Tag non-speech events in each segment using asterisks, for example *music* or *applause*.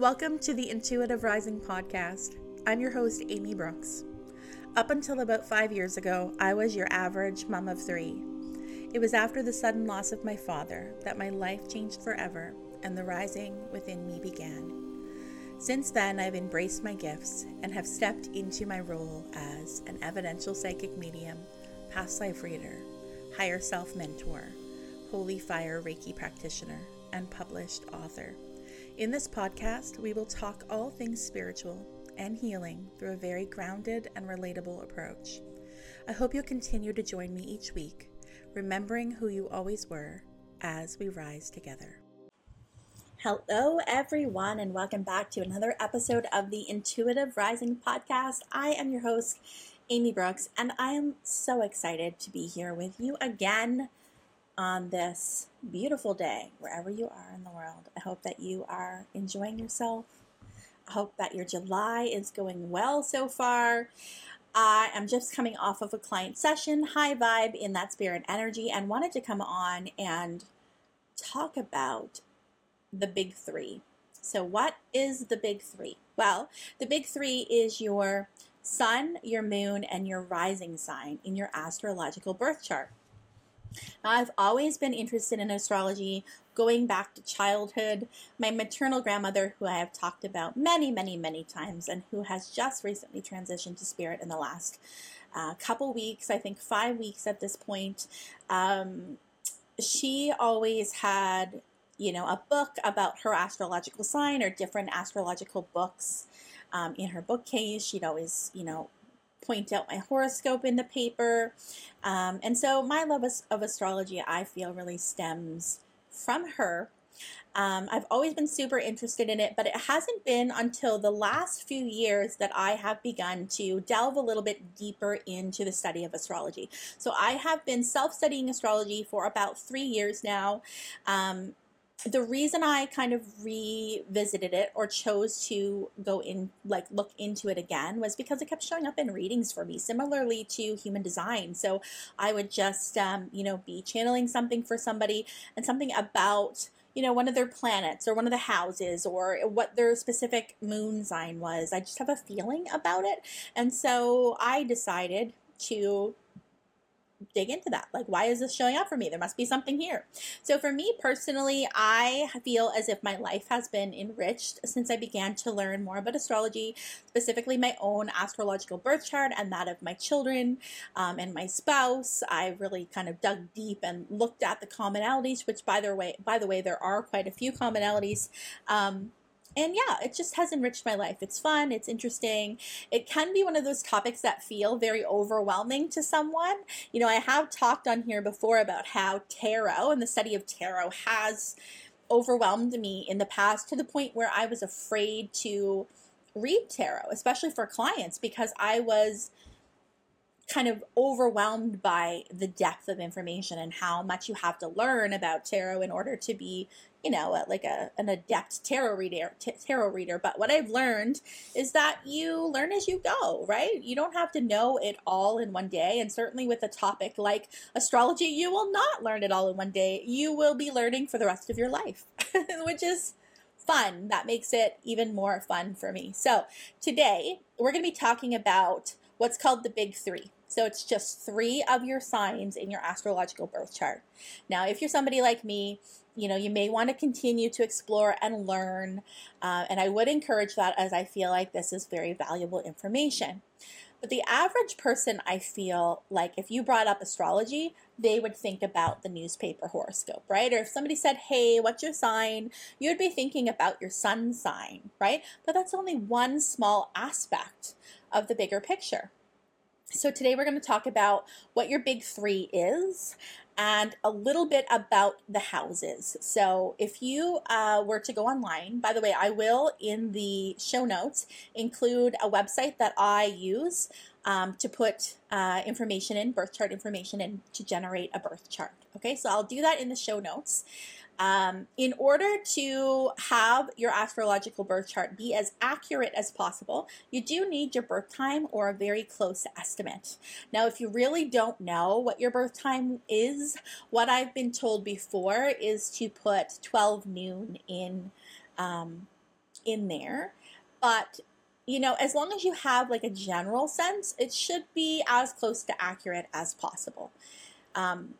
Welcome to the Intuitive Rising podcast. I'm your host, Amy Brooks. Up until about five years ago, I was your average mom of three. It was after the sudden loss of my father that my life changed forever and the rising within me began. Since then, I've embraced my gifts and have stepped into my role as an evidential psychic medium, past life reader, higher self mentor, holy fire Reiki practitioner, and published author. In this podcast, we will talk all things spiritual and healing through a very grounded and relatable approach. I hope you'll continue to join me each week, remembering who you always were as we rise together. Hello, everyone, and welcome back to another episode of the Intuitive Rising podcast. I am your host, Amy Brooks, and I am so excited to be here with you again on this beautiful day, wherever you are in the world. I hope that you are enjoying yourself. I hope that your July is going well so far. I am just coming off of a client session, high vibe in that spirit energy, and wanted to come on and talk about the big three. So, what is the big three? Well, the big three is your sun, your moon, and your rising sign in your astrological birth chart. I've always been interested in astrology going back to childhood. My maternal grandmother, who I have talked about many, many, many times, and who has just recently transitioned to spirit in the last uh, couple weeks, I think five weeks at this point, um, she always had, you know, a book about her astrological sign or different astrological books um, in her bookcase. She'd always, you know, point out my horoscope in the paper. Um, and so my love of astrology, I feel, really stems from her. Um, I've always been super interested in it, but it hasn't been until the last few years that I have begun to delve a little bit deeper into the study of astrology. So I have been self studying astrology for about three years now. Um, the reason I kind of revisited it or chose to go in, like look into it again, was because it kept showing up in readings for me, similarly to human design. So I would just, um, you know, be channeling something for somebody and something about, you know, one of their planets or one of the houses or what their specific moon sign was. I just have a feeling about it. And so I decided to dig into that. Like, why is this showing up for me? There must be something here. So, for me personally, I feel as if my life has been enriched since I began to learn more about astrology, specifically my own astrological birth chart and that of my children um, and my spouse. I really kind of dug deep and looked at the commonalities, which, by the way, by the way, there are quite a few commonalities. Um, and yeah, it just has enriched my life. It's fun, it's interesting. It can be one of those topics that feel very overwhelming to someone. You know, I have talked on here before about how tarot and the study of tarot has overwhelmed me in the past to the point where I was afraid to read tarot, especially for clients, because I was kind of overwhelmed by the depth of information and how much you have to learn about tarot in order to be you know, like a an adept tarot reader, t- tarot reader. But what I've learned is that you learn as you go, right? You don't have to know it all in one day. And certainly with a topic like astrology, you will not learn it all in one day. You will be learning for the rest of your life, *laughs* which is fun. That makes it even more fun for me. So today we're going to be talking about what's called the big three. So it's just three of your signs in your astrological birth chart. Now, if you're somebody like me, you know, you may want to continue to explore and learn. Uh, and I would encourage that as I feel like this is very valuable information. But the average person, I feel like if you brought up astrology, they would think about the newspaper horoscope, right? Or if somebody said, Hey, what's your sign? You'd be thinking about your sun sign, right? But that's only one small aspect of the bigger picture. So, today we're going to talk about what your big three is and a little bit about the houses. So, if you uh, were to go online, by the way, I will in the show notes include a website that I use um, to put uh, information in, birth chart information in to generate a birth chart. Okay, so I'll do that in the show notes. Um, in order to have your astrological birth chart be as accurate as possible, you do need your birth time or a very close estimate. Now, if you really don't know what your birth time is, what I've been told before is to put 12 noon in. Um, in there, but you know, as long as you have like a general sense, it should be as close to accurate as possible. Um,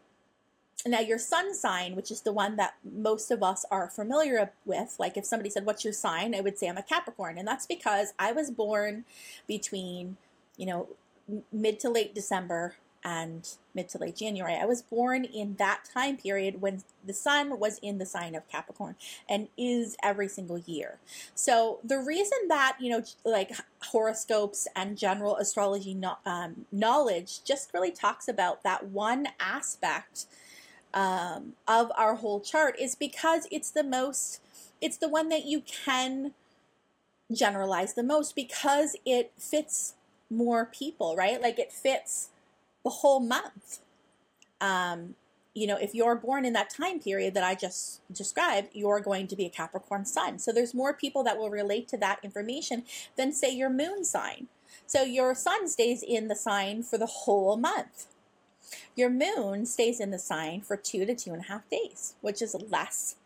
now, your sun sign, which is the one that most of us are familiar with, like if somebody said, What's your sign? I would say I'm a Capricorn. And that's because I was born between, you know, mid to late December and mid to late January. I was born in that time period when the sun was in the sign of Capricorn and is every single year. So the reason that, you know, like horoscopes and general astrology no, um, knowledge just really talks about that one aspect um, of our whole chart is because it's the most, it's the one that you can generalize the most because it fits more people, right? Like it fits the whole month. Um, you know, if you're born in that time period that I just described, you're going to be a Capricorn sun. So there's more people that will relate to that information than, say, your moon sign. So your sun stays in the sign for the whole month. Your moon stays in the sign for two to two and a half days, which is less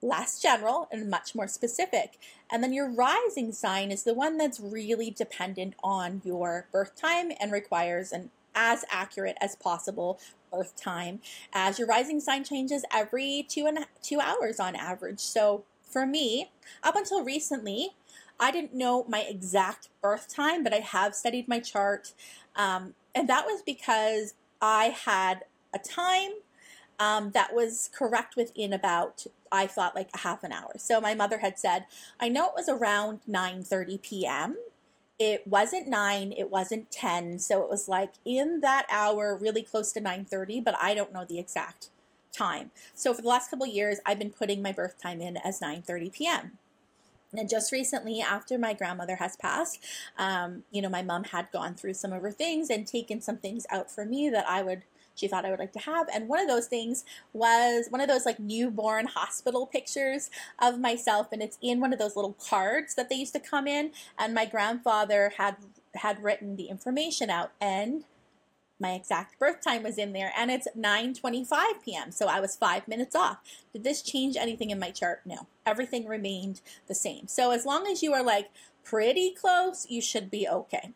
less general and much more specific. And then your rising sign is the one that's really dependent on your birth time and requires an as accurate as possible birth time as your rising sign changes every two and two hours on average. So for me, up until recently, I didn't know my exact birth time, but I have studied my chart. Um, and that was because I had a time um, that was correct within about I thought like a half an hour. So my mother had said, I know it was around 9:30 p.m it wasn't 9 it wasn't 10 so it was like in that hour really close to 9.30 but i don't know the exact time. So for the last couple years i've been putting my birth time in as 9.30 p.m and just recently after my grandmother has passed um, you know my mom had gone through some of her things and taken some things out for me that i would she thought I would like to have. And one of those things was one of those like newborn hospital pictures of myself. And it's in one of those little cards that they used to come in. And my grandfather had had written the information out and my exact birth time was in there and it's 9:25 p.m. so I was 5 minutes off. Did this change anything in my chart? No. Everything remained the same. So as long as you are like pretty close, you should be okay.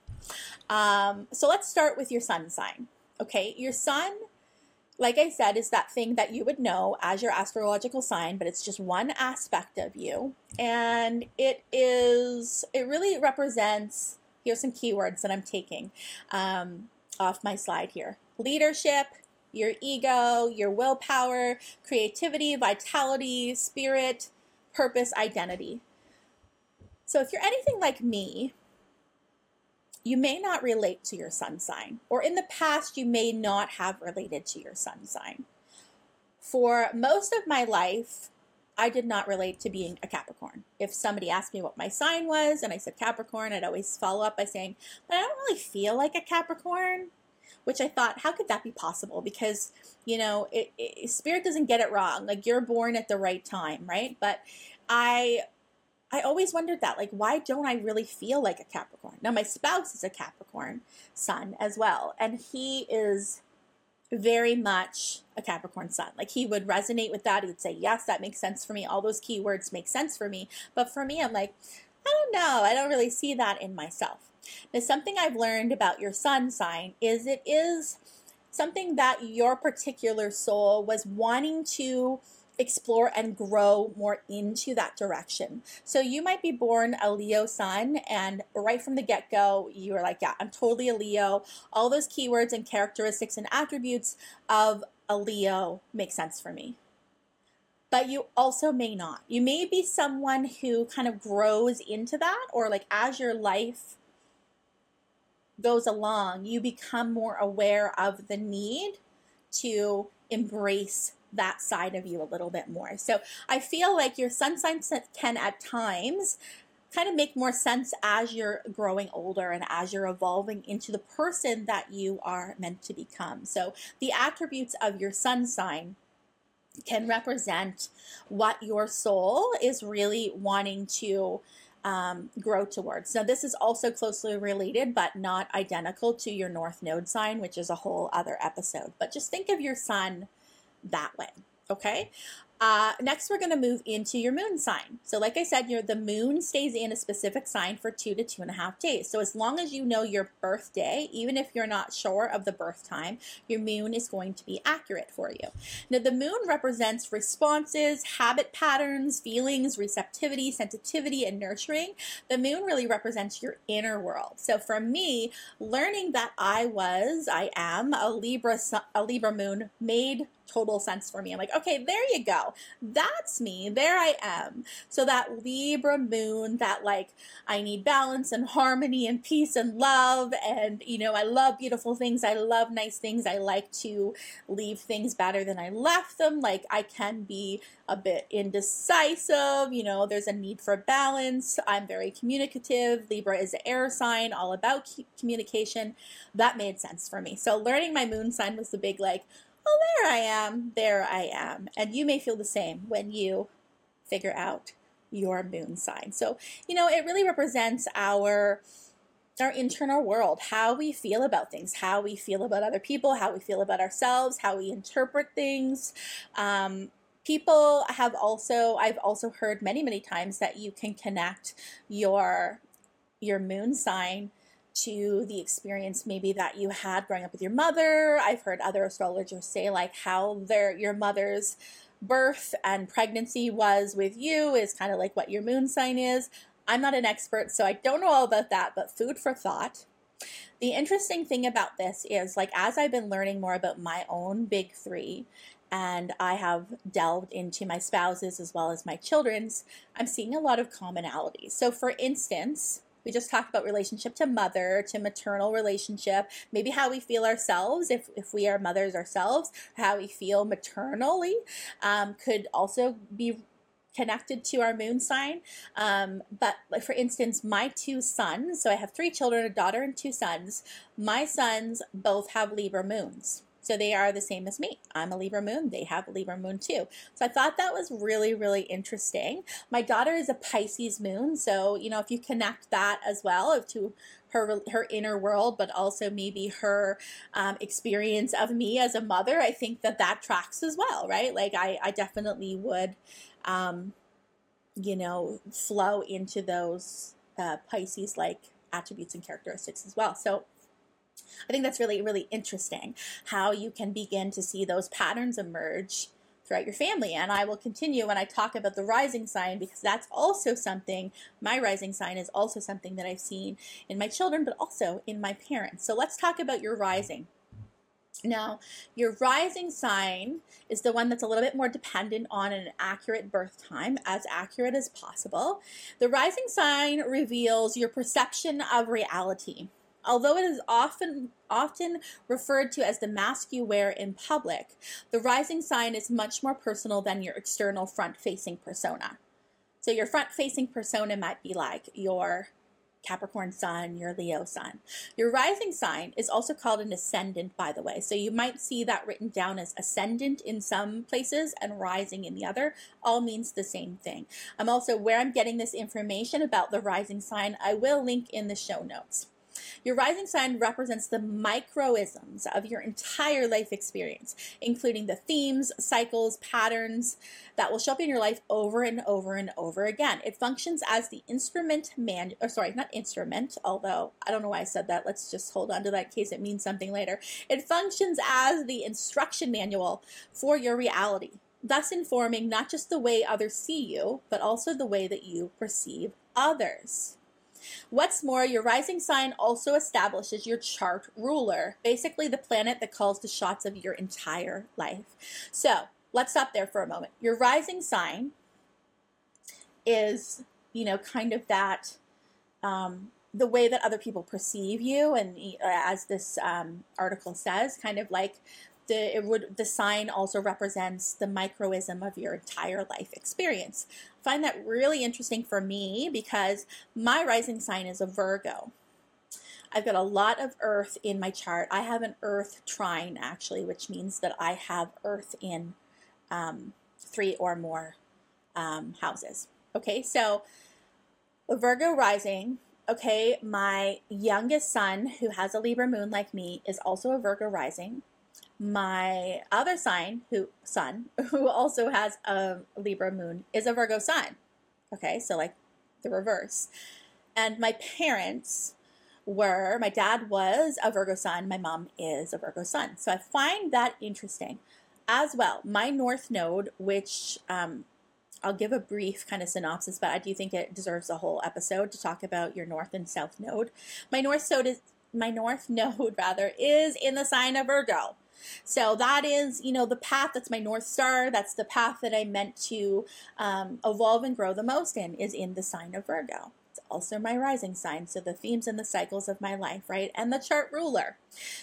Um, so let's start with your sun sign. Okay, your sun, like I said, is that thing that you would know as your astrological sign, but it's just one aspect of you. And it is, it really represents, here's some keywords that I'm taking um, off my slide here leadership, your ego, your willpower, creativity, vitality, spirit, purpose, identity. So if you're anything like me, you may not relate to your sun sign, or in the past, you may not have related to your sun sign. For most of my life, I did not relate to being a Capricorn. If somebody asked me what my sign was and I said Capricorn, I'd always follow up by saying, but I don't really feel like a Capricorn, which I thought, how could that be possible? Because, you know, it, it, spirit doesn't get it wrong. Like you're born at the right time, right? But I I always wondered that, like, why don't I really feel like a Capricorn? Now, my spouse is a Capricorn sun as well, and he is very much a Capricorn sun. Like, he would resonate with that. He'd say, Yes, that makes sense for me. All those keywords make sense for me. But for me, I'm like, I don't know. I don't really see that in myself. Now, something I've learned about your sun sign is it is something that your particular soul was wanting to explore and grow more into that direction. So you might be born a Leo sun, and right from the get go, you are like, yeah, I'm totally a Leo. All those keywords and characteristics and attributes of a Leo make sense for me. But you also may not. You may be someone who kind of grows into that, or like as your life goes along, you become more aware of the need to embrace that side of you a little bit more. So I feel like your sun sign can at times kind of make more sense as you're growing older and as you're evolving into the person that you are meant to become. So the attributes of your sun sign can represent what your soul is really wanting to um, grow towards. Now, this is also closely related, but not identical to your North Node sign, which is a whole other episode. But just think of your sun that way. Okay. Uh, next, we're going to move into your moon sign. So, like I said, your the moon stays in a specific sign for two to two and a half days. So, as long as you know your birthday, even if you're not sure of the birth time, your moon is going to be accurate for you. Now, the moon represents responses, habit patterns, feelings, receptivity, sensitivity, and nurturing. The moon really represents your inner world. So, for me, learning that I was, I am a Libra, a Libra moon made total sense for me. I'm like, okay, there you go. That's me. There I am. So that Libra moon, that like, I need balance and harmony and peace and love. And, you know, I love beautiful things. I love nice things. I like to leave things better than I left them. Like, I can be a bit indecisive. You know, there's a need for balance. I'm very communicative. Libra is an air sign, all about communication. That made sense for me. So learning my moon sign was the big like, oh, there I am, there I am. And you may feel the same when you figure out your moon sign. So, you know, it really represents our our internal world, how we feel about things, how we feel about other people, how we feel about ourselves, how we interpret things. Um, people have also, I've also heard many, many times that you can connect your your moon sign to the experience maybe that you had growing up with your mother. I've heard other astrologers say like how their your mother's birth and pregnancy was with you is kind of like what your moon sign is. I'm not an expert, so I don't know all about that, but food for thought. The interesting thing about this is like as I've been learning more about my own big 3 and I have delved into my spouses as well as my children's, I'm seeing a lot of commonalities. So for instance, we just talked about relationship to mother, to maternal relationship, maybe how we feel ourselves if, if we are mothers ourselves, how we feel maternally um, could also be connected to our moon sign. Um, but for instance, my two sons, so I have three children, a daughter and two sons. My sons both have Libra moons. So they are the same as me. I'm a Libra moon. They have a Libra moon too. So I thought that was really, really interesting. My daughter is a Pisces moon. So, you know, if you connect that as well to her, her inner world, but also maybe her um, experience of me as a mother, I think that that tracks as well, right? Like I, I definitely would, um, you know, flow into those uh, Pisces like attributes and characteristics as well. So I think that's really, really interesting how you can begin to see those patterns emerge throughout your family. And I will continue when I talk about the rising sign because that's also something, my rising sign is also something that I've seen in my children, but also in my parents. So let's talk about your rising. Now, your rising sign is the one that's a little bit more dependent on an accurate birth time, as accurate as possible. The rising sign reveals your perception of reality. Although it is often often referred to as the mask you wear in public, the rising sign is much more personal than your external front-facing persona. So your front-facing persona might be like your Capricorn sun, your Leo sun. Your rising sign is also called an ascendant, by the way. So you might see that written down as ascendant in some places and rising in the other. All means the same thing. I'm also where I'm getting this information about the rising sign, I will link in the show notes. Your rising sign represents the microisms of your entire life experience, including the themes, cycles, patterns that will show up in your life over and over and over again. It functions as the instrument man, or sorry, not instrument, although I don't know why I said that. Let's just hold on to that case it means something later. It functions as the instruction manual for your reality thus informing not just the way others see you, but also the way that you perceive others. What's more, your rising sign also establishes your chart ruler, basically the planet that calls the shots of your entire life. So let's stop there for a moment. Your rising sign is, you know, kind of that. Um, the way that other people perceive you, and as this um, article says, kind of like the it would the sign also represents the microism of your entire life experience. Find that really interesting for me because my rising sign is a Virgo. I've got a lot of earth in my chart. I have an earth trine actually, which means that I have earth in um, three or more um, houses. Okay, so Virgo rising. Okay, my youngest son, who has a Libra moon like me, is also a Virgo rising. My other sign, who son, *laughs* who also has a Libra moon, is a Virgo sun. Okay, so like the reverse. And my parents were, my dad was a Virgo sun, my mom is a Virgo sun. So I find that interesting. As well, my North Node, which um, I'll give a brief kind of synopsis, but I do think it deserves a whole episode to talk about your North and South Node. My North Node is my North *laughs* Node rather is in the sign of Virgo. So that is, you know, the path that's my North Star. That's the path that I meant to um, evolve and grow the most in, is in the sign of Virgo. It's also my rising sign. So the themes and the cycles of my life, right? And the chart ruler.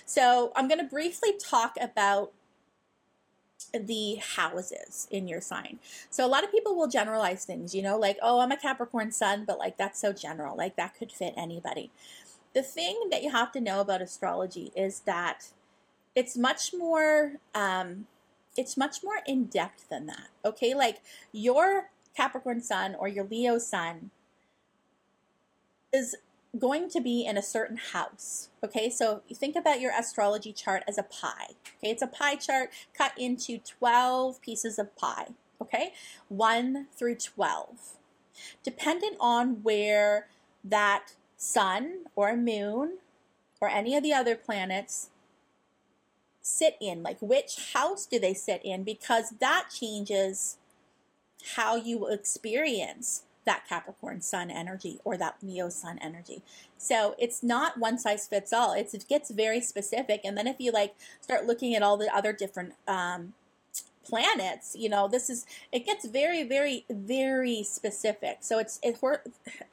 So I'm going to briefly talk about the houses in your sign. So a lot of people will generalize things, you know, like, oh, I'm a Capricorn sun, but like that's so general, like that could fit anybody. The thing that you have to know about astrology is that it's much more um, it's much more in depth than that. Okay, like your Capricorn sun or your Leo sun is going to be in a certain house. Okay, so you think about your astrology chart as a pie. Okay, it's a pie chart cut into 12 pieces of pie. Okay, 1 through 12. Dependent on where that sun or moon or any of the other planets sit in? Like, which house do they sit in? Because that changes how you experience that Capricorn sun energy or that Leo sun energy. So it's not one size fits all. It's, it gets very specific. And then if you like start looking at all the other different um, planets, you know, this is, it gets very, very, very specific. So it's, it,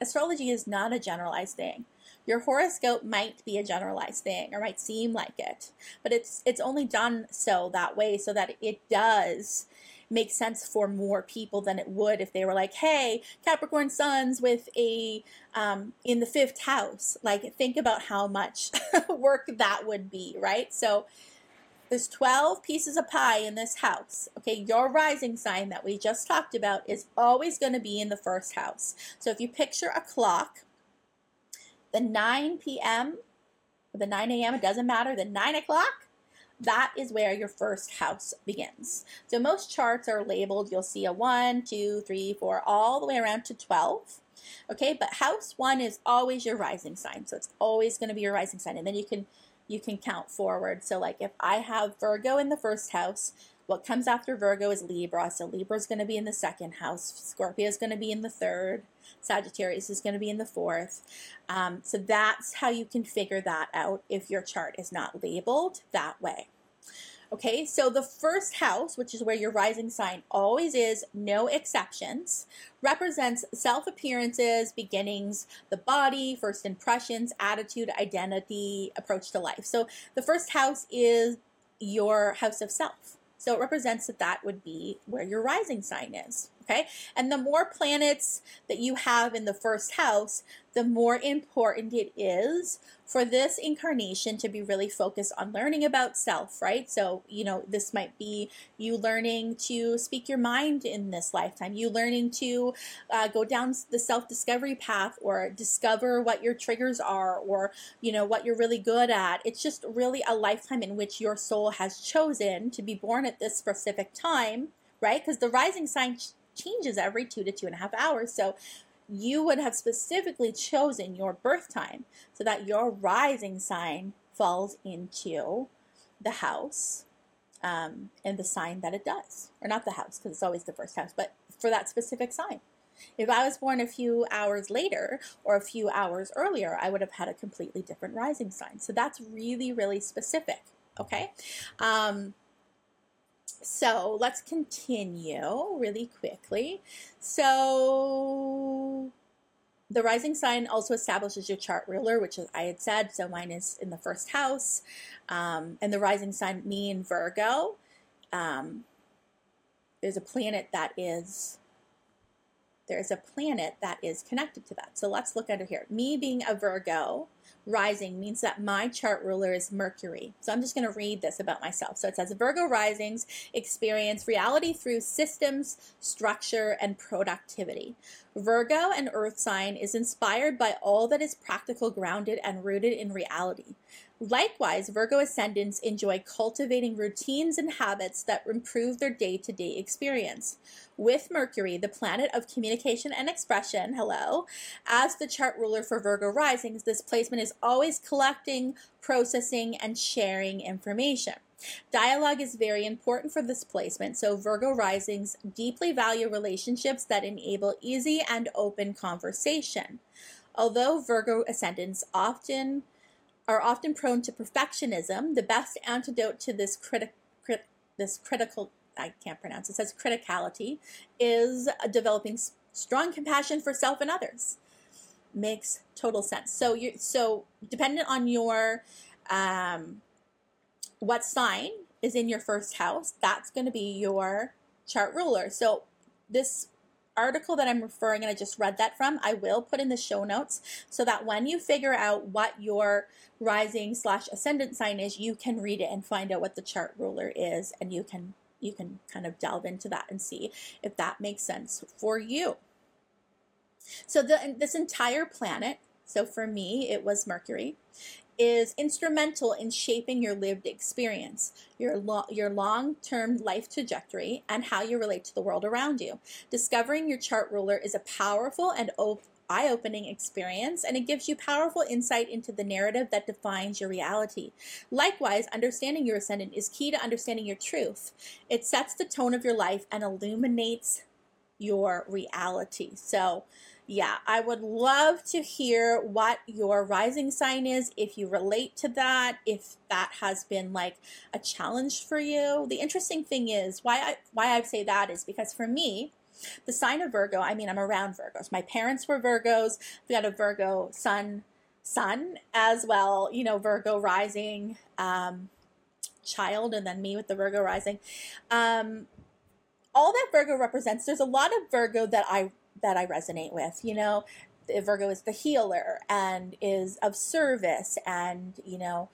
astrology is not a generalized thing. Your horoscope might be a generalized thing or might seem like it, but it's it's only done so that way so that it does make sense for more people than it would if they were like, hey, Capricorn suns with a um, in the fifth house. Like, think about how much *laughs* work that would be, right? So there's 12 pieces of pie in this house. Okay, your rising sign that we just talked about is always going to be in the first house. So if you picture a clock, the 9 p.m., the 9 a.m., it doesn't matter, the 9 o'clock, that is where your first house begins. So most charts are labeled, you'll see a 1, 2, 3, 4, all the way around to 12. Okay, but house 1 is always your rising sign. So it's always going to be your rising sign. And then you can you can count forward. So like if I have Virgo in the first house, what comes after Virgo is Libra. So Libra is going to be in the second house. Scorpio is going to be in the third. Sagittarius is going to be in the fourth. Um, so that's how you can figure that out if your chart is not labeled that way. Okay, so the first house, which is where your rising sign always is, no exceptions, represents self appearances, beginnings, the body, first impressions, attitude, identity, approach to life. So the first house is your house of self. So it represents that that would be where your rising sign is. Okay. And the more planets that you have in the first house, the more important it is for this incarnation to be really focused on learning about self, right? So, you know, this might be you learning to speak your mind in this lifetime, you learning to uh, go down the self discovery path or discover what your triggers are or, you know, what you're really good at. It's just really a lifetime in which your soul has chosen to be born at this specific time, right? Because the rising sign changes every two to two and a half hours. So you would have specifically chosen your birth time so that your rising sign falls into the house um, and the sign that it does. Or not the house, because it's always the first house, but for that specific sign. If I was born a few hours later or a few hours earlier, I would have had a completely different rising sign. So that's really, really specific. Okay. Um, so let's continue really quickly. So the rising sign also establishes your chart ruler, which I had said. So mine is in the first house. Um, and the rising sign, me in Virgo. Um, there's a planet that is there's a planet that is connected to that. So let's look under here. Me being a Virgo, rising means that my chart ruler is Mercury. So I'm just going to read this about myself. So it says Virgo risings experience reality through systems, structure, and productivity. Virgo, an earth sign, is inspired by all that is practical, grounded, and rooted in reality. Likewise, Virgo ascendants enjoy cultivating routines and habits that improve their day to day experience. With Mercury, the planet of communication and expression, hello, as the chart ruler for Virgo risings, this placement is always collecting, processing, and sharing information. Dialogue is very important for this placement, so Virgo risings deeply value relationships that enable easy and open conversation. Although Virgo ascendants often are often prone to perfectionism, the best antidote to this criti- crit- this critical I can't pronounce it says criticality is developing strong compassion for self and others. Makes total sense. So you so dependent on your um, what sign is in your first house, that's going to be your chart ruler. So this article that I'm referring and I just read that from, I will put in the show notes so that when you figure out what your rising slash ascendant sign is, you can read it and find out what the chart ruler is and you can you can kind of delve into that and see if that makes sense for you. So the, this entire planet, so for me it was Mercury, is instrumental in shaping your lived experience, your, lo- your long term life trajectory, and how you relate to the world around you. Discovering your chart ruler is a powerful and op- eye opening experience, and it gives you powerful insight into the narrative that defines your reality. Likewise, understanding your ascendant is key to understanding your truth. It sets the tone of your life and illuminates your reality. So, yeah, I would love to hear what your rising sign is, if you relate to that, if that has been like a challenge for you. The interesting thing is why I why I say that is because for me, the sign of Virgo, I mean, I'm around Virgos. My parents were Virgos. We got a Virgo sun sun as well, you know, Virgo rising um, child, and then me with the Virgo rising. Um, all that Virgo represents, there's a lot of Virgo that I that I resonate with. You know, Virgo is the healer and is of service and, you know,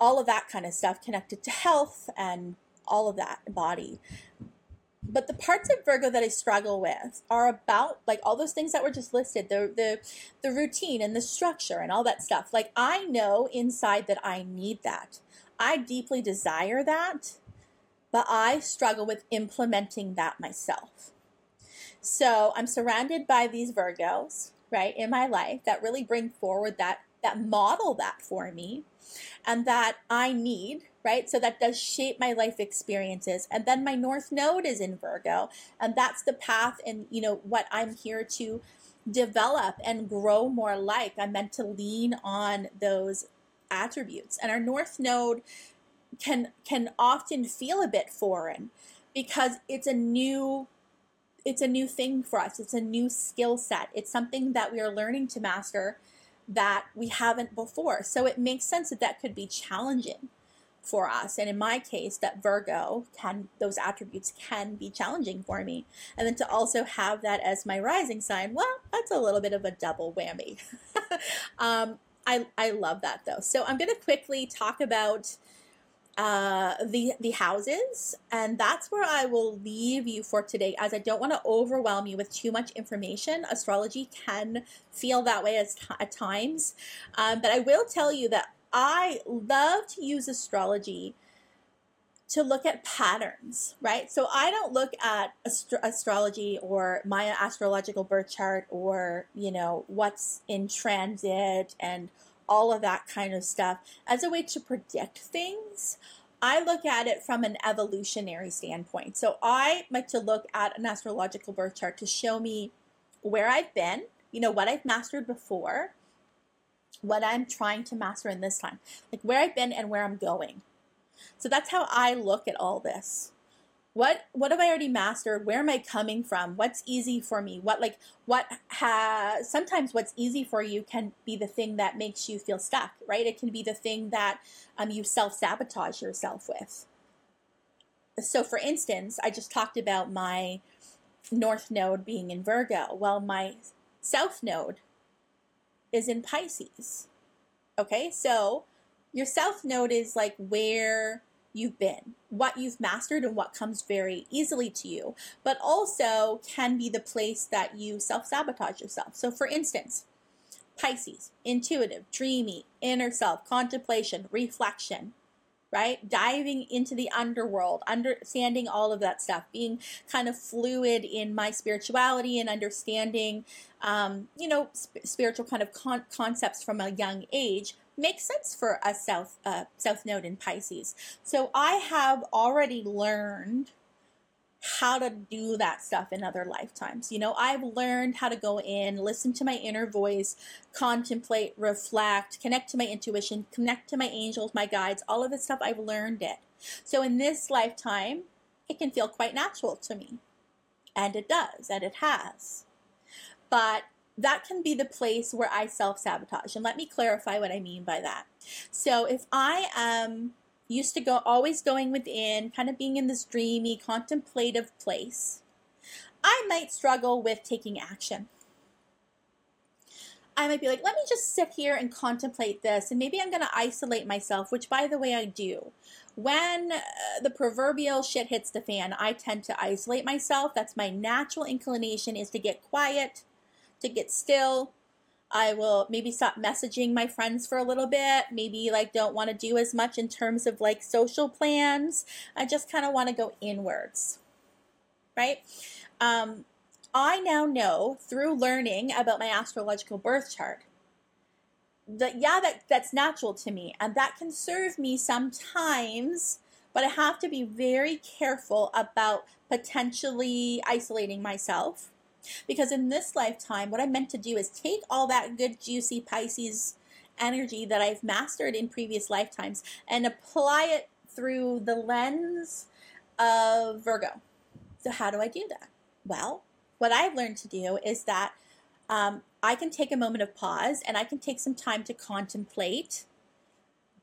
all of that kind of stuff connected to health and all of that body. But the parts of Virgo that I struggle with are about like all those things that were just listed, the the the routine and the structure and all that stuff. Like I know inside that I need that. I deeply desire that, but I struggle with implementing that myself. So I'm surrounded by these Virgos, right, in my life that really bring forward that that model that for me and that I need, right? So that does shape my life experiences. And then my north node is in Virgo, and that's the path and you know what I'm here to develop and grow more like. I'm meant to lean on those attributes. And our north node can can often feel a bit foreign because it's a new it's a new thing for us. It's a new skill set. It's something that we are learning to master that we haven't before. So it makes sense that that could be challenging for us. And in my case, that Virgo can, those attributes can be challenging for me. And then to also have that as my rising sign, well, that's a little bit of a double whammy. *laughs* um, I, I love that though. So I'm going to quickly talk about uh, the the houses, and that's where I will leave you for today, as I don't want to overwhelm you with too much information. Astrology can feel that way as t- at times, um, but I will tell you that I love to use astrology to look at patterns, right? So I don't look at astro- astrology or my astrological birth chart or you know what's in transit and all of that kind of stuff as a way to predict things. I look at it from an evolutionary standpoint. So I like to look at an astrological birth chart to show me where I've been, you know, what I've mastered before, what I'm trying to master in this time, like where I've been and where I'm going. So that's how I look at all this what what have i already mastered? Where am i coming from? What's easy for me? What like what has sometimes what's easy for you can be the thing that makes you feel stuck right? It can be the thing that um, you self-sabotage yourself with. So for instance i just talked about my north node being in virgo. Well my south node is in pisces. Okay? So your south node is like where you've been, what you've mastered, and what comes very easily to you, but also can be the place that you self sabotage yourself. So, for instance, Pisces, intuitive, dreamy, inner self, contemplation, reflection, right? Diving into the underworld, understanding all of that stuff, being kind of fluid in my spirituality and understanding, um, you know, sp- spiritual kind of con- concepts from a young age makes sense for a south uh, south node in Pisces. So I have already learned how to do that stuff in other lifetimes. You know, I've learned how to go in, listen to my inner voice, contemplate, reflect, connect to my intuition, connect to my angels, my guides, all of this stuff, I've learned it. So in this lifetime, it can feel quite natural to me. And it does, and it has. But that can be the place where I self sabotage. And let me clarify what I mean by that. So if I am used to go always going within, kind of being in this dreamy, contemplative place, I might struggle with taking action. I might be like, let me just sit here and contemplate this, and maybe I'm going to isolate myself, which, by the way, I do. When uh, the proverbial shit hits the fan, I tend to isolate myself. That's my natural inclination is to get quiet, to get still, I will maybe stop messaging my friends for a little bit, maybe like don't want to do as much in terms of like social plans. I just kind of want to go inwards, right? Um, I now know through learning about my astrological birth chart that yeah that that's natural to me and that can serve me sometimes but I have to be very careful about potentially isolating myself because in this lifetime, what I'm meant to do is take all that good, juicy Pisces energy that I've mastered in previous lifetimes and apply it through the lens of Virgo. So, how do I do that? Well, what I've learned to do is that um, I can take a moment of pause and I can take some time to contemplate,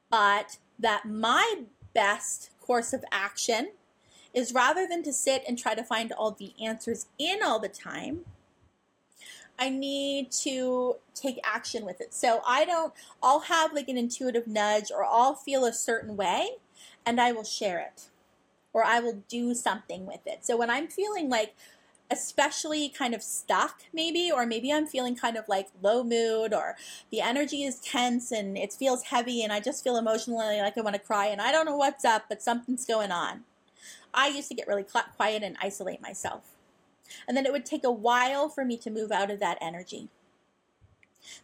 but that my best course of action is rather than to sit and try to find all the answers in all the time, I need to take action with it. So I don't, I'll have like an intuitive nudge or I'll feel a certain way and I will share it or I will do something with it. So when I'm feeling like, especially kind of stuck maybe or maybe i'm feeling kind of like low mood or the energy is tense and it feels heavy and i just feel emotionally like i want to cry and i don't know what's up but something's going on I used to get really quiet and isolate myself. And then it would take a while for me to move out of that energy.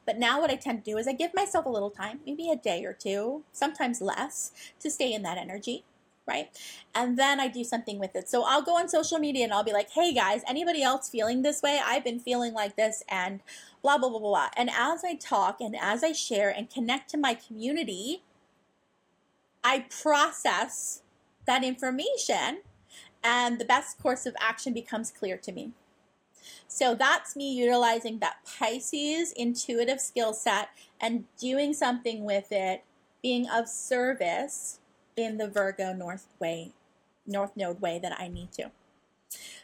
But now what I tend to do is I give myself a little time, maybe a day or two, sometimes less, to stay in that energy, right? And then I do something with it. So I'll go on social media and I'll be like, hey guys, anybody else feeling this way? I've been feeling like this and blah, blah, blah, blah, blah. And as I talk and as I share and connect to my community, I process that information and the best course of action becomes clear to me. So that's me utilizing that Pisces intuitive skill set and doing something with it, being of service in the Virgo North way, North Node way that I need to.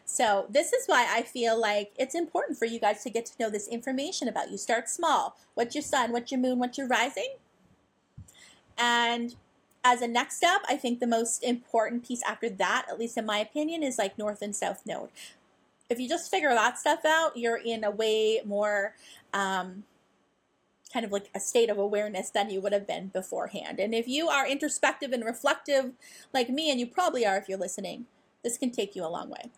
So this is why I feel like it's important for you guys to get to know this information about you. Start small. What's your sun? What's your moon? What's your rising? And as a next step, I think the most important piece after that, at least in my opinion, is like north and south node. If you just figure that stuff out, you're in a way more um, kind of like a state of awareness than you would have been beforehand. And if you are introspective and reflective like me, and you probably are if you're listening, this can take you a long way.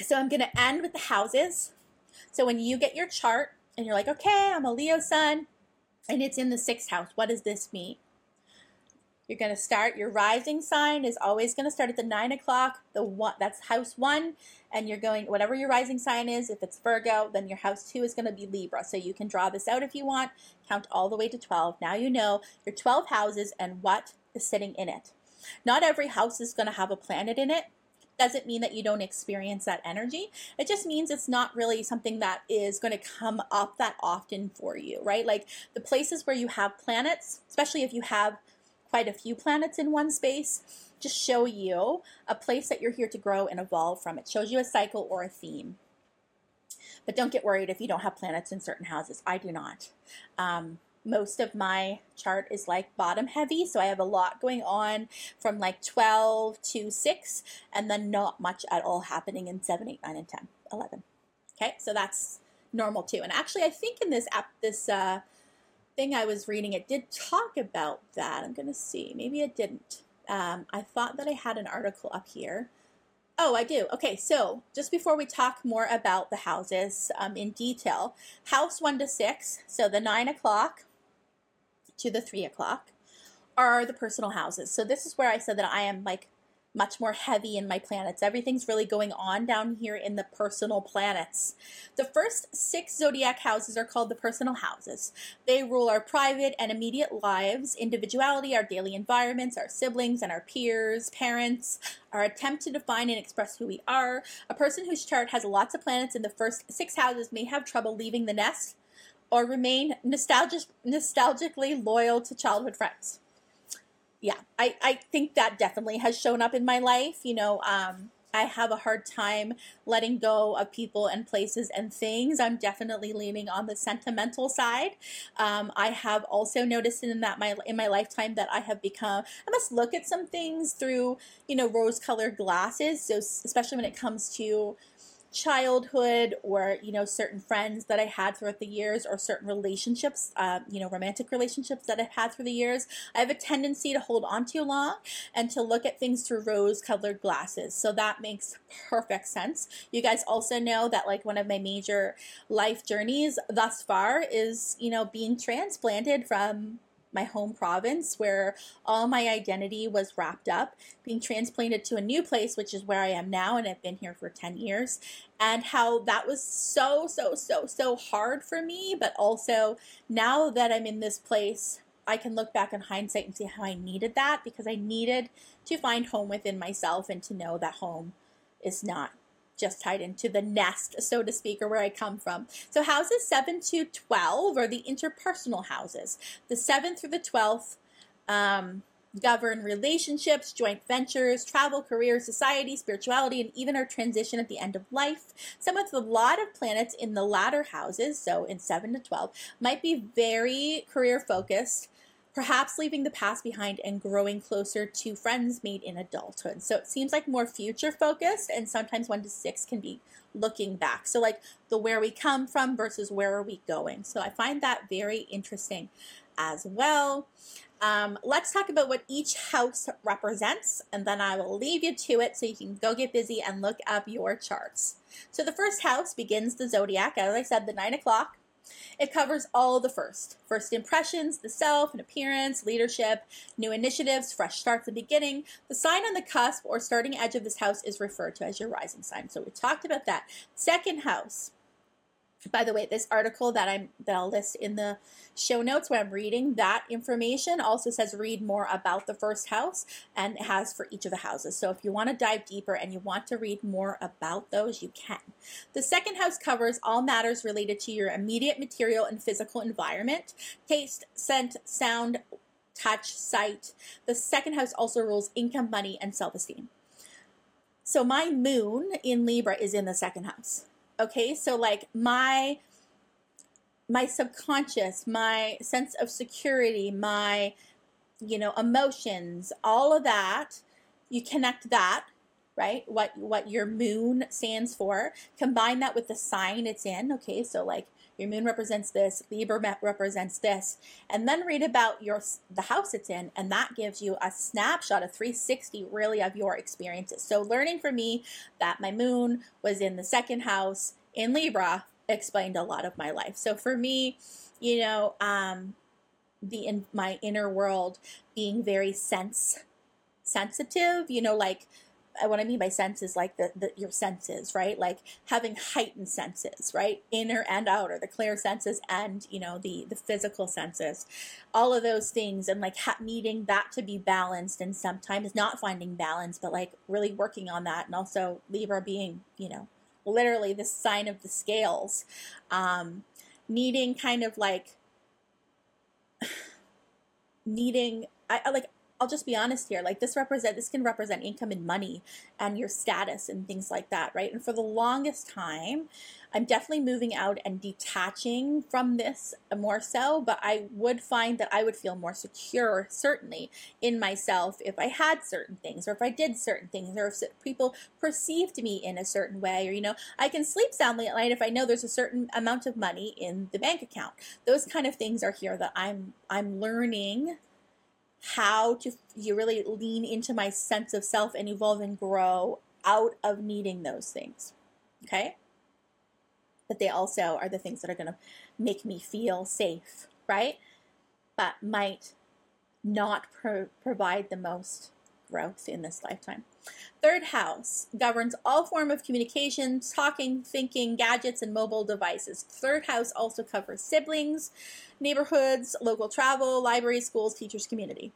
So I'm going to end with the houses. So when you get your chart and you're like, okay, I'm a Leo sun, and it's in the sixth house. What does this mean? You're going to start your rising sign is always going to start at the nine o'clock. The one that's house one, and you're going whatever your rising sign is. If it's Virgo, then your house two is going to be Libra. So you can draw this out if you want. Count all the way to twelve. Now you know your twelve houses and what is sitting in it. Not every house is going to have a planet in it doesn't mean that you don't experience that energy. It just means it's not really something that is going to come up that often for you, right? Like the places where you have planets, especially if you have quite a few planets in one space, just show you a place that you're here to grow and evolve from. It shows you a cycle or a theme. But don't get worried if you don't have planets in certain houses. I do not. Um, most of my chart is like bottom heavy. So I have a lot going on from like 12 to 6, and then not much at all happening in 7, 8, 9, and 10, 11. Okay, so that's normal too. And actually, I think in this app, this uh, thing I was reading, it did talk about that. I'm going to see. Maybe it didn't. Um, I thought that I had an article up here. Oh, I do. Okay, so just before we talk more about the houses um, in detail, house one to six, so the nine o'clock to the three o'clock, are the personal houses. So this is where I said that I am like much more heavy in my planets. Everything's really going on down here in the personal planets. The first six zodiac houses are called the personal houses. They rule our private and immediate lives, individuality, our daily environments, our siblings and our peers, parents, our attempt to define and express who we are. A person whose chart has lots of planets in the first six houses may have trouble leaving the nest or remain nostalgic, nostalgically loyal to childhood friends yeah, I, I think that definitely has shown up in my life. You know, um, I have a hard time letting go of people and places and things. I'm definitely leaning on the sentimental side. Um, I have also noticed in that my in my lifetime that I have become. I must look at some things through you know rose-colored glasses. So especially when it comes to childhood or you know certain friends that i had throughout the years or certain relationships um, you know romantic relationships that i've had through the years i have a tendency to hold on too long and to look at things through rose colored glasses. So that makes perfect sense. You guys also know that like one of my major life journeys thus far is you know being transplanted from my home province where all my identity was wrapped up, being transplanted to a new place, which is where I am now, and I've been here for 10 years, and how that was so, so, so, so hard for me. But also, now that I'm in this place, I can look back in hindsight and see how I needed that because I needed to find home within myself and to know that home is not just tied into the nest, so to speak, or where I come from. So houses 7 to 12 are the interpersonal houses. The 7th through the 12th um, govern relationships, joint ventures, travel, career, society, spirituality, and even our transition at the end of life. Some with a lot of planets in the latter houses, so in 7 to 12, might be very career focused perhaps leaving the past behind and growing closer to friends made in adulthood. So it seems like more future focused, and sometimes one to six can be looking back. So, like the where we come from versus where are we going. So, I find that very interesting as well. Um, let's talk about what each house represents, and then I will leave you to it so you can go get busy and look up your charts. So, the first house begins the zodiac, as I said, the nine o'clock it covers all the first first impressions, the self and appearance, leadership, new initiatives, fresh starts, the beginning. The sign on the cusp or starting edge of this house is referred to as your rising sign. So we talked about that. Second house by the way, this article that I'm that I'll list in the show notes when I'm reading that information also says read more about the first house and it has for each of the houses. So if you want to dive deeper and you want to read more about those, you can. The second house covers all matters related to your immediate material and physical environment, taste, scent, sound, touch, sight. The second house also rules income, money, and self-esteem. So my moon in Libra is in the second house. Okay, so like my my subconscious, my sense of security, my you know, emotions, all of that, you connect that, right? What what your moon stands for, combine that with the sign it's in, okay? So like your moon represents this, Libra represents this, and then read about your the house it's in, and that gives you a snapshot, a 360 really of your experiences. So learning for me that my moon was in the second house in Libra explained a lot of my life. So for me, you know, um, the in my inner world being very sense sensitive, you know, like what I mean by sense is like the, the your senses, right? Like having heightened senses, right? Inner and outer, the clear senses and you know the the physical senses, all of those things, and like ha- needing that to be balanced, and sometimes not finding balance, but like really working on that, and also Libra being you know literally the sign of the scales, um, needing kind of like *sighs* needing I like I'll just be honest here. Like this represent this can represent income and money and your status and things like that, right? And for the longest time, I'm definitely moving out and detaching from this more so, but I would find that I would feel more secure, certainly, in myself if I had certain things or if I did certain things or if people perceived me in a certain way. Or, you know, I can sleep soundly at night if I know there's a certain amount of money in the bank account. Those kind of things are here that I'm I'm learning how to you really lean into my sense of self and evolve and grow out of needing those things. Okay? but they also are the things that are going to make me feel safe, right? But might not pro- provide the most growth in this lifetime. Third house governs all form of communication, talking, thinking, gadgets, and mobile devices. Third house also covers siblings, neighborhoods, local travel, libraries, schools, teachers, community.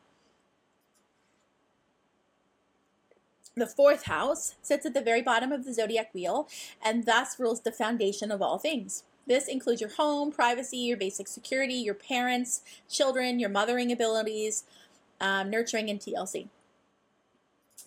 The fourth house sits at the very bottom of the zodiac wheel and thus rules the foundation of all things. This includes your home, privacy, your basic security, your parents, children, your mothering abilities, um, nurturing, and TLC.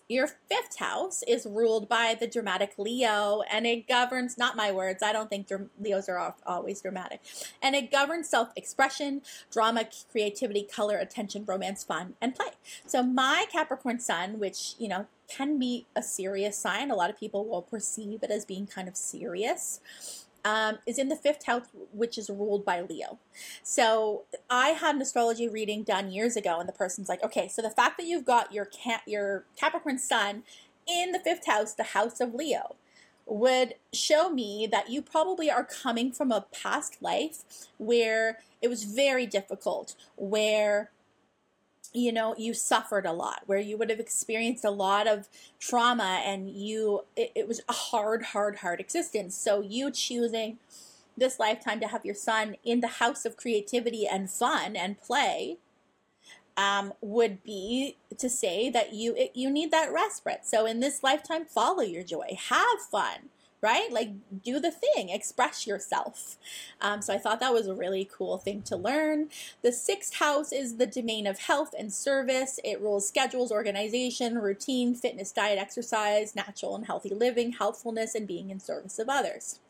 Your fifth house is ruled by the dramatic Leo, and it governs, not my words, I don't think Leos are always dramatic, and it governs self expression, drama, creativity, color, attention, romance, fun, and play. So, my Capricorn sun, which, you know, can be a serious sign, a lot of people will perceive it as being kind of serious um, is in the fifth house, which is ruled by Leo. So I had an astrology reading done years ago, and the person's like, okay, so the fact that you've got your your Capricorn Sun in the fifth house, the house of Leo, would show me that you probably are coming from a past life where it was very difficult, where you know you suffered a lot where you would have experienced a lot of trauma and you it, it, was a hard hard hard existence. So you choosing this lifetime to have your sun in the house of creativity and fun and play um, would be to say that you it, you need that respite. So in this lifetime follow your joy. Have fun right? Like, do the thing, express yourself. Um, so I thought that was a really cool thing to learn. The sixth house is the domain of health and service. It rules schedules, organization, routine, fitness, diet, exercise, natural and healthy living, healthfulness, and being in service of others.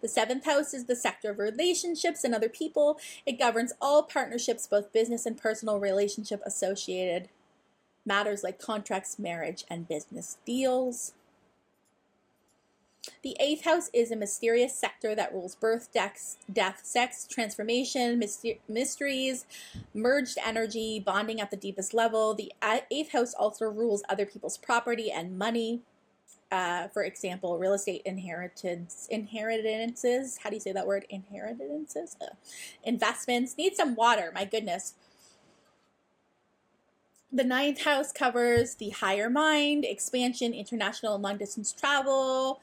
The seventh house is the sector of relationships and other people. It governs all partnerships, both business and personal relationship associated matters like contracts, marriage, and business deals. The eighth house is a mysterious sector that rules birth, death, death sex, transformation, myster- mysteries, merged energy, bonding at the deepest level. The eighth house also rules other people's property and money. Uh, for example, real estate inheritance, inheritances. How do you say that word? Inheritances. Uh, investments. Need some water. My goodness. The ninth house covers the higher mind, expansion, international and long distance travel,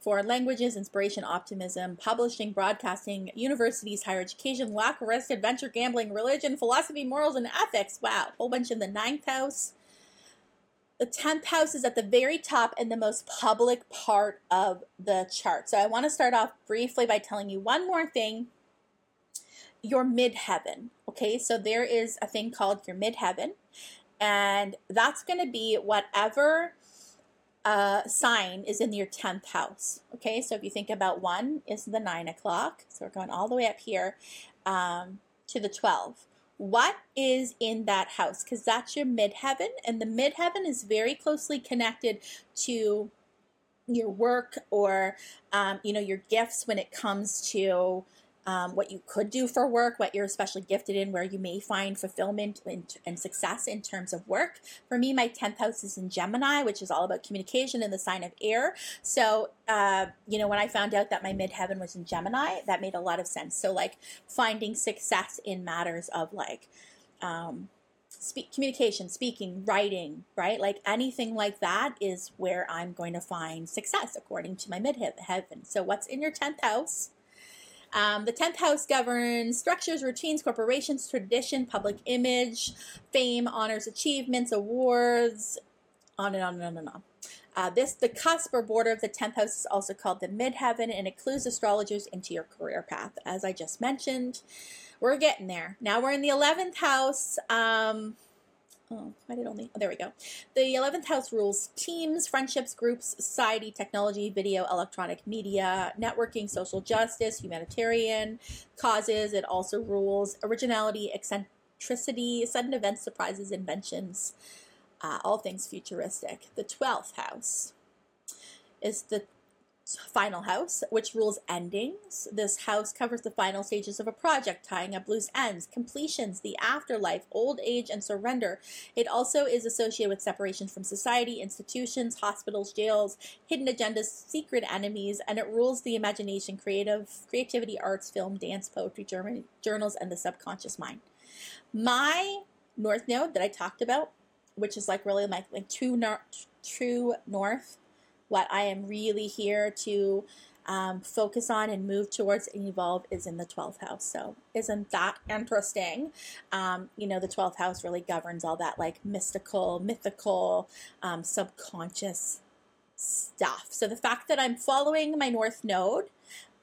foreign languages, inspiration, optimism, publishing, broadcasting, universities, higher education, luck, risk, adventure, gambling, religion, philosophy, morals, and ethics. Wow, whole bunch in the ninth house. The 10th house is at the very top and the most public part of the chart. So I want to start off briefly by telling you one more thing. Your midheaven. Okay, so there is a thing called your midheaven, and that's going to be whatever uh, sign is in your 10th house. Okay, so if you think about one is the 9 o'clock. So we're going all the way up here um, to the 12. What is in that house? Because that's your midheaven, and the midheaven is very closely connected to your work or um, you know your gifts when it comes to um, what you could do for work, what you're especially gifted in, where you may find fulfillment and, success in terms of work. For me, my 10th house is in Gemini, which is all about communication and the sign of air. So, uh, you know, when I found out that my midheaven was in Gemini, that made a lot of sense. So, like, finding success in matters of like, um, speak communication speaking writing right like anything like that is where i'm going to find success according to my midheaven so what's in your 10th house um, the 10th house governs structures, routines, corporations, tradition, public image, fame, honors, achievements, awards, on and on and on and on. Uh, this, the cusp or border of the 10th house is also called the midheaven and it clues astrologers into your career path, as I just mentioned. We're getting there. Now we're in the 11th house. Um, Oh, why did only? Oh, there we go. The 11th house rules teams, friendships, groups, society, technology, video, electronic media, networking, social justice, humanitarian causes. It also rules originality, eccentricity, sudden events, surprises, inventions, uh, all things futuristic. The 12th house is the final house, which rules endings. This house covers the final stages of a project, tying up loose ends, completions, the afterlife, old age, and surrender. It also is associated with separation from society, institutions, hospitals, jails, hidden agendas, secret enemies, and it rules the imagination, creative creativity, arts, film, dance, poetry, German, journals, and the subconscious mind. My north node that I talked about, which is like really like, like true, true north what I am really here to um, focus on and move towards and evolve is in the 12th house. So, isn't that interesting? Um, you know, the 12th house really governs all that like mystical, mythical, um, subconscious stuff. So, the fact that I'm following my North Node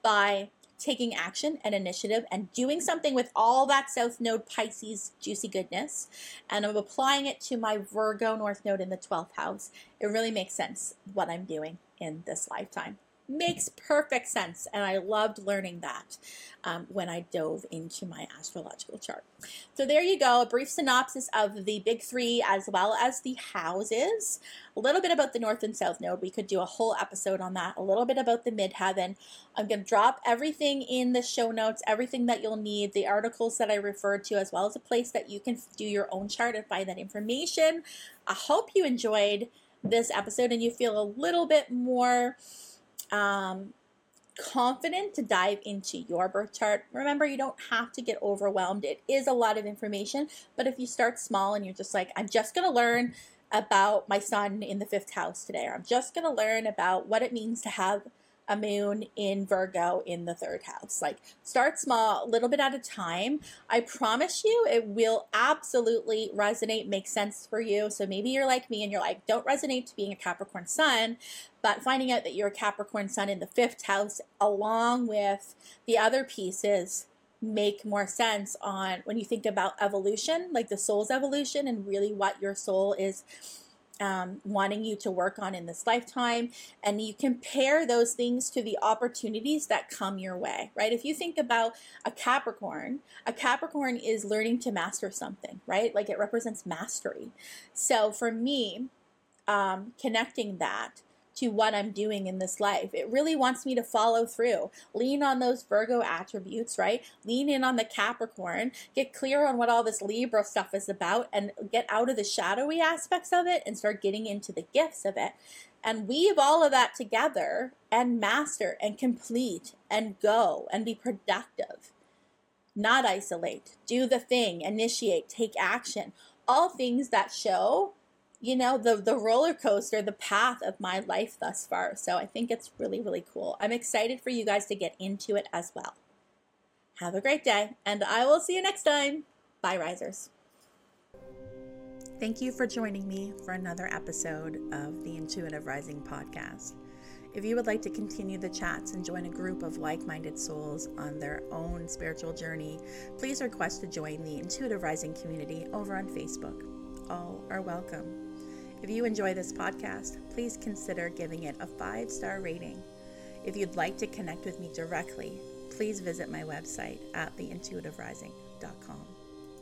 by taking action and initiative and doing something with all that South Node Pisces juicy goodness, and I'm applying it to my Virgo North Node in the 12th house, it really makes sense what I'm doing in this lifetime makes perfect sense. And I loved learning that um, when I dove into my astrological chart. So there you go, a brief synopsis of the big three as well as the houses. A little bit about the North and South Node. We could do a whole episode on that. A little bit about the midheaven. I'm going to drop everything in the show notes, everything that you'll need, the articles that I referred to, as well as a place that you can do your own chart and find that information. I hope you enjoyed this episode and you feel a little bit more um, confident to dive into your birth chart. Remember, you don't have to get overwhelmed. It is a lot of information, but if you start small and you're just like, I'm just going to learn about my sun in the fifth house today, or I'm just going to learn about what it means to have a moon in Virgo in the third house. Like start small, a little bit at a time. I promise you it will absolutely resonate, make sense for you. So maybe you're like me and you're like, don't resonate to being a Capricorn sun, but finding out that you're a Capricorn sun in the fifth house along with the other pieces make more sense on when you think about evolution, like the soul's evolution and really what your soul is um, wanting you to work on in this lifetime. And you compare those things to the opportunities that come your way, right? If you think about a Capricorn, a Capricorn is learning to master something, right? Like it represents mastery. So for me, um, connecting that to what I'm doing in this life. It really wants me to follow through, lean on those Virgo attributes, right? Lean in on the Capricorn, get clear on what all this Libra stuff is about, and get out of the shadowy aspects of it and start getting into the gifts of it. And weave all of that together and master and complete and go and be productive. Not isolate, do the thing, initiate, take action. All things that show you know the the roller coaster the path of my life thus far. So i think it's really really cool. I'm excited for you guys to get into it as well. Have a great day and i will see you next time. Bye risers. Thank you for joining me for another episode of the intuitive rising podcast. If you would like to continue the chats and join a group of like minded souls on their own spiritual journey, please request to join the Intuitive Rising community over on Facebook. All are welcome. If you enjoy this podcast, please consider giving it a five star rating. If you'd like to connect with me directly, please visit my website at theintuitiverising.com.